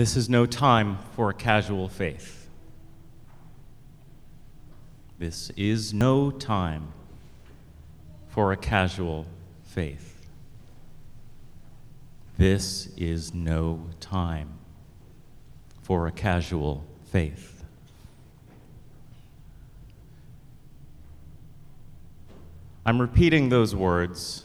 This is no time for a casual faith. This is no time for a casual faith. This is no time for a casual faith. I'm repeating those words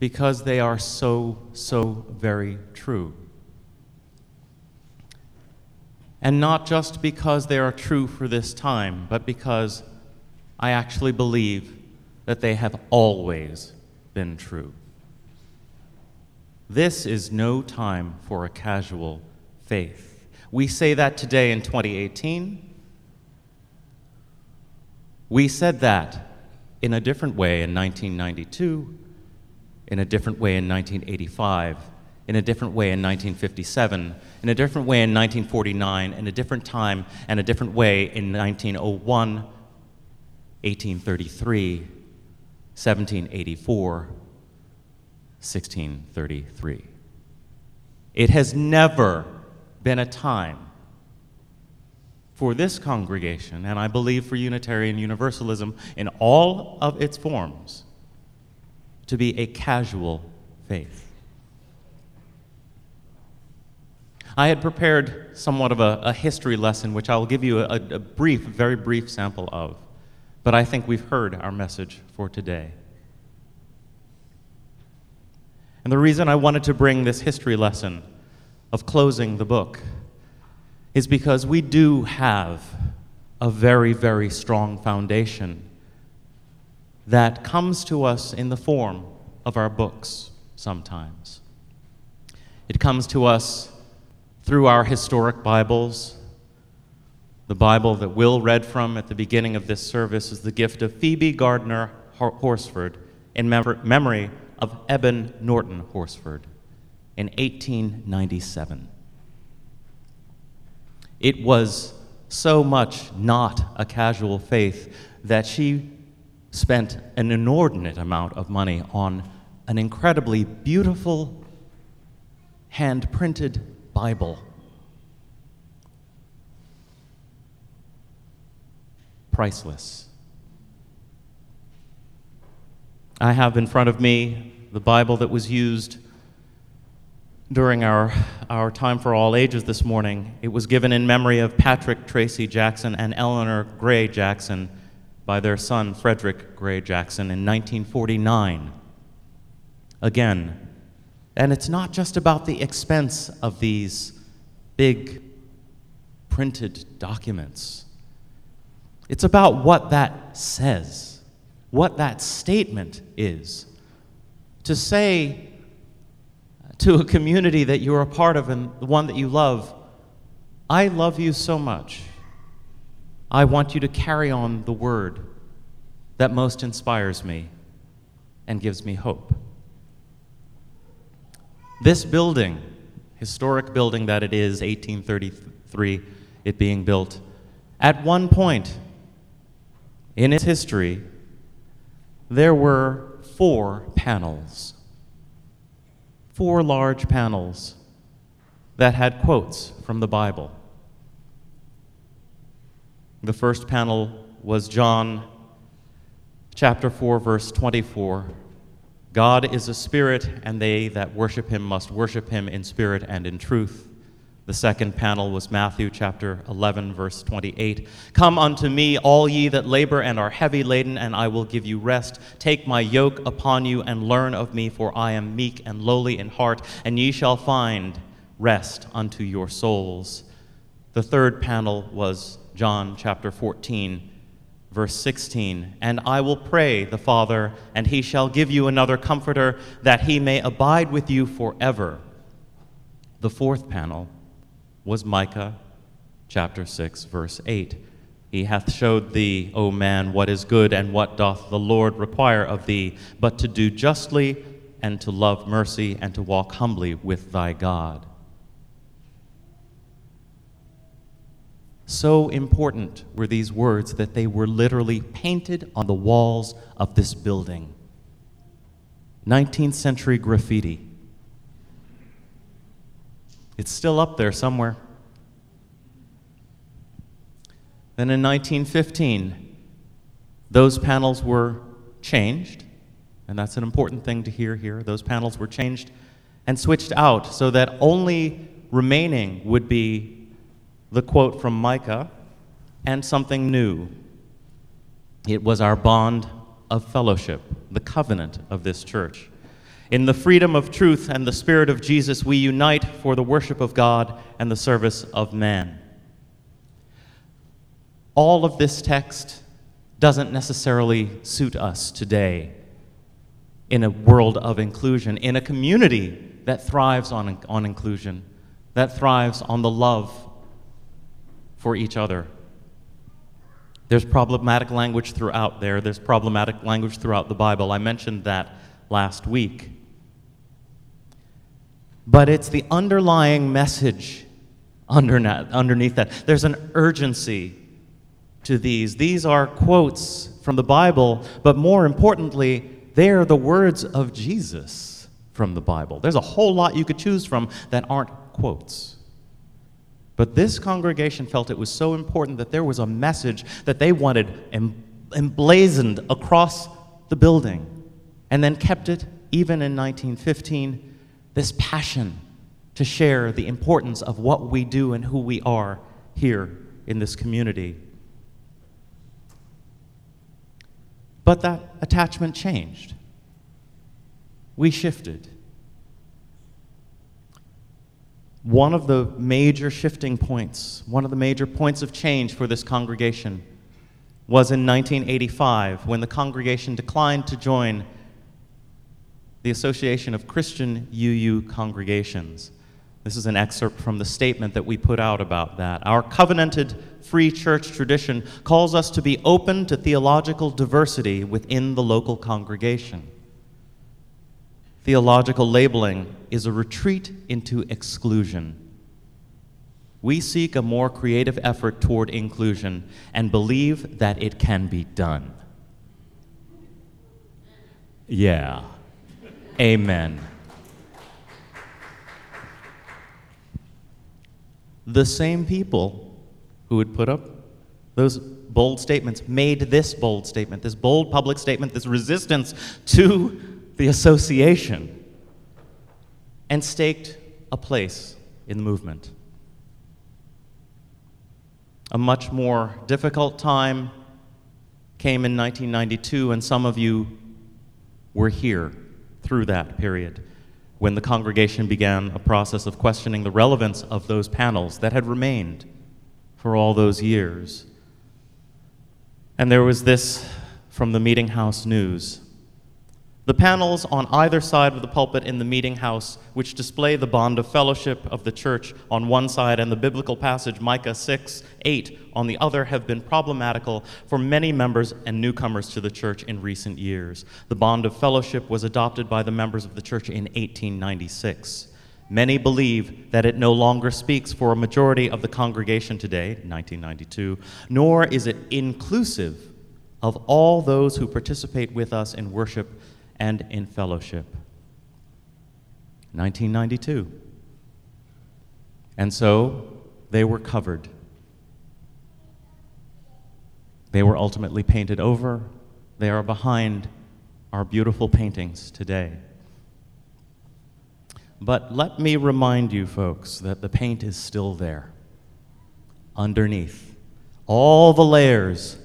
because they are so, so very true. And not just because they are true for this time, but because I actually believe that they have always been true. This is no time for a casual faith. We say that today in 2018. We said that in a different way in 1992, in a different way in 1985, in a different way in 1957, in a different way in 1949, in a different time and a different way in 1901, 1833, 1784, 1633. It has never been a time for this congregation, and I believe for Unitarian Universalism in all of its forms, to be a casual faith. I had prepared somewhat of a, a history lesson, which I will give you a, a brief, very brief sample of, but I think we've heard our message for today. And the reason I wanted to bring this history lesson of closing the book is because we do have a very, very strong foundation that comes to us in the form of our books sometimes. It comes to us through our historic Bibles. The Bible that Will read from at the beginning of this service is the gift of Phoebe Gardner Horsford in memory of Eben Norton Horsford in 1897. It was so much not a casual faith that she spent an inordinate amount of money on an incredibly beautiful hand printed Bible. Priceless. I have in front of me the Bible that was used during our, our time for all ages this morning. It was given in memory of Patrick Tracy Jackson and Eleanor Gray Jackson by their son Frederick Gray Jackson in 1949. Again, and it's not just about the expense of these big printed documents. It's about what that says, what that statement is. To say to a community that you're a part of and the one that you love, I love you so much. I want you to carry on the word that most inspires me and gives me hope. This building, historic building that it is, 1833, it being built, at one point in its history, there were four panels four large panels that had quotes from the Bible. The first panel was John chapter 4, verse 24. God is a spirit, and they that worship him must worship him in spirit and in truth. The second panel was Matthew chapter 11, verse 28. Come unto me, all ye that labor and are heavy laden, and I will give you rest. Take my yoke upon you and learn of me, for I am meek and lowly in heart, and ye shall find rest unto your souls. The third panel was John chapter 14, verse 16. And I will pray the Father, and he shall give you another comforter, that he may abide with you forever. The fourth panel was Micah chapter 6, verse 8. He hath showed thee, O man, what is good and what doth the Lord require of thee, but to do justly and to love mercy and to walk humbly with thy God. So important were these words that they were literally painted on the walls of this building. 19th century graffiti. It's still up there somewhere. Then in 1915, those panels were changed, and that's an important thing to hear here. Those panels were changed and switched out so that only remaining would be the quote from Micah and something new. It was our bond of fellowship, the covenant of this church. In the freedom of truth and the Spirit of Jesus, we unite for the worship of God and the service of man. All of this text doesn't necessarily suit us today in a world of inclusion, in a community that thrives on, on inclusion, that thrives on the love for each other. There's problematic language throughout there. There's problematic language throughout the Bible. I mentioned that last week. But it's the underlying message underneath that. There's an urgency to these. These are quotes from the Bible, but more importantly, they are the words of Jesus from the Bible. There's a whole lot you could choose from that aren't quotes. But this congregation felt it was so important that there was a message that they wanted emblazoned across the building and then kept it even in 1915 this passion to share the importance of what we do and who we are here in this community. But that attachment changed. We shifted. One of the major shifting points, one of the major points of change for this congregation was in 1985 when the congregation declined to join the Association of Christian UU Congregations. This is an excerpt from the statement that we put out about that. Our covenanted free church tradition calls us to be open to theological diversity within the local congregation. Theological labeling is a retreat into exclusion. We seek a more creative effort toward inclusion and believe that it can be done. Yeah. Amen. The same people who would put up those bold statements made this bold statement, this bold public statement, this resistance to the association, and staked a place in the movement. A much more difficult time came in 1992, and some of you were here through that period when the congregation began a process of questioning the relevance of those panels that had remained for all those years. And there was this from the Meeting House News the panels on either side of the pulpit in the meeting house, which display the bond of fellowship of the church on one side and the biblical passage Micah 6 8 on the other, have been problematical for many members and newcomers to the church in recent years. The bond of fellowship was adopted by the members of the church in 1896. Many believe that it no longer speaks for a majority of the congregation today, 1992, nor is it inclusive of all those who participate with us in worship and in fellowship. 1992. And so they were covered. They were ultimately painted over. They are behind our beautiful paintings today. But let me remind you, folks, that the paint is still there, underneath. All the layers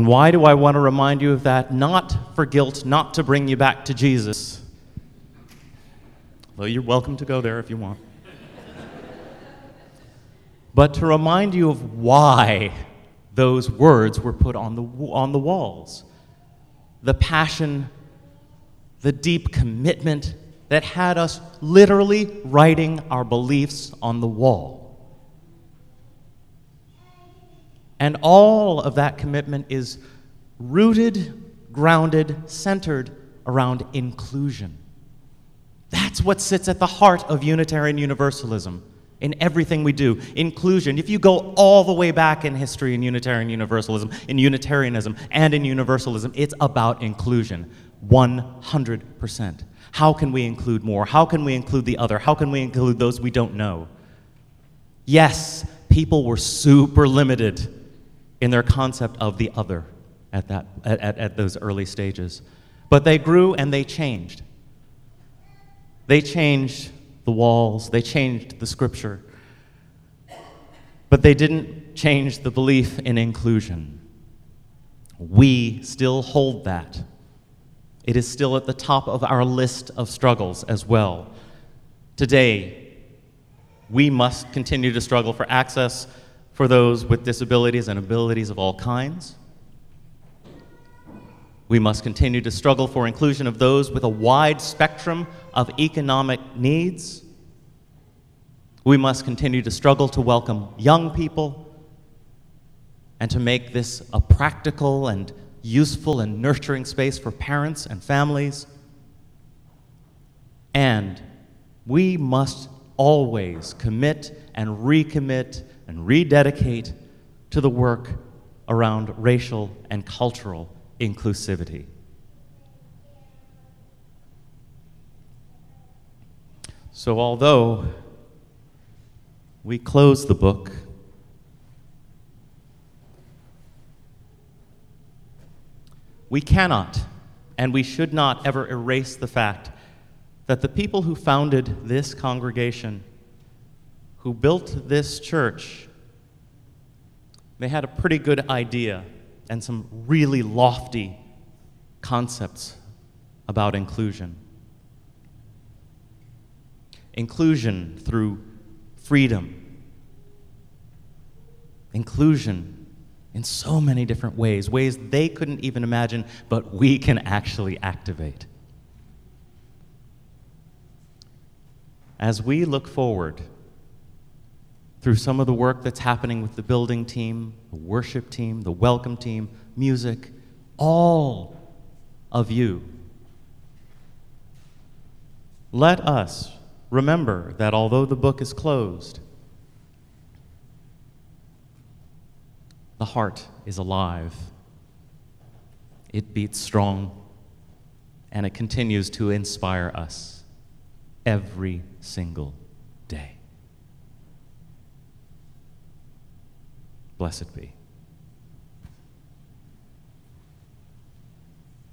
and why do I want to remind you of that? Not for guilt, not to bring you back to Jesus. Though you're welcome to go there if you want. but to remind you of why those words were put on the, on the walls. The passion, the deep commitment that had us literally writing our beliefs on the wall. And all of that commitment is rooted, grounded, centered around inclusion. That's what sits at the heart of Unitarian Universalism in everything we do. Inclusion. If you go all the way back in history in Unitarian Universalism, in Unitarianism, and in Universalism, it's about inclusion. 100%. How can we include more? How can we include the other? How can we include those we don't know? Yes, people were super limited in their concept of the other at, that, at, at, those early stages. But they grew and they changed. They changed the walls, they changed the scripture, but they didn't change the belief in inclusion. We still hold that. It is still at the top of our list of struggles as well. Today, we must continue to struggle for access for those with disabilities and abilities of all kinds. We must continue to struggle for inclusion of those with a wide spectrum of economic needs. We must continue to struggle to welcome young people and to make this a practical and useful and nurturing space for parents and families. And we must always commit and recommit and rededicate to the work around racial and cultural inclusivity. So, although we close the book, we cannot and we should not ever erase the fact that the people who founded this congregation, who built this church, they had a pretty good idea and some really lofty concepts about inclusion. Inclusion through freedom. Inclusion in so many different ways, ways they couldn't even imagine, but we can actually activate. As we look forward through some of the work that's happening with the building team, the worship team, the welcome team, music, all of you. Let us remember that although the book is closed, the heart is alive. It beats strong, and it continues to inspire us every single Blessed be.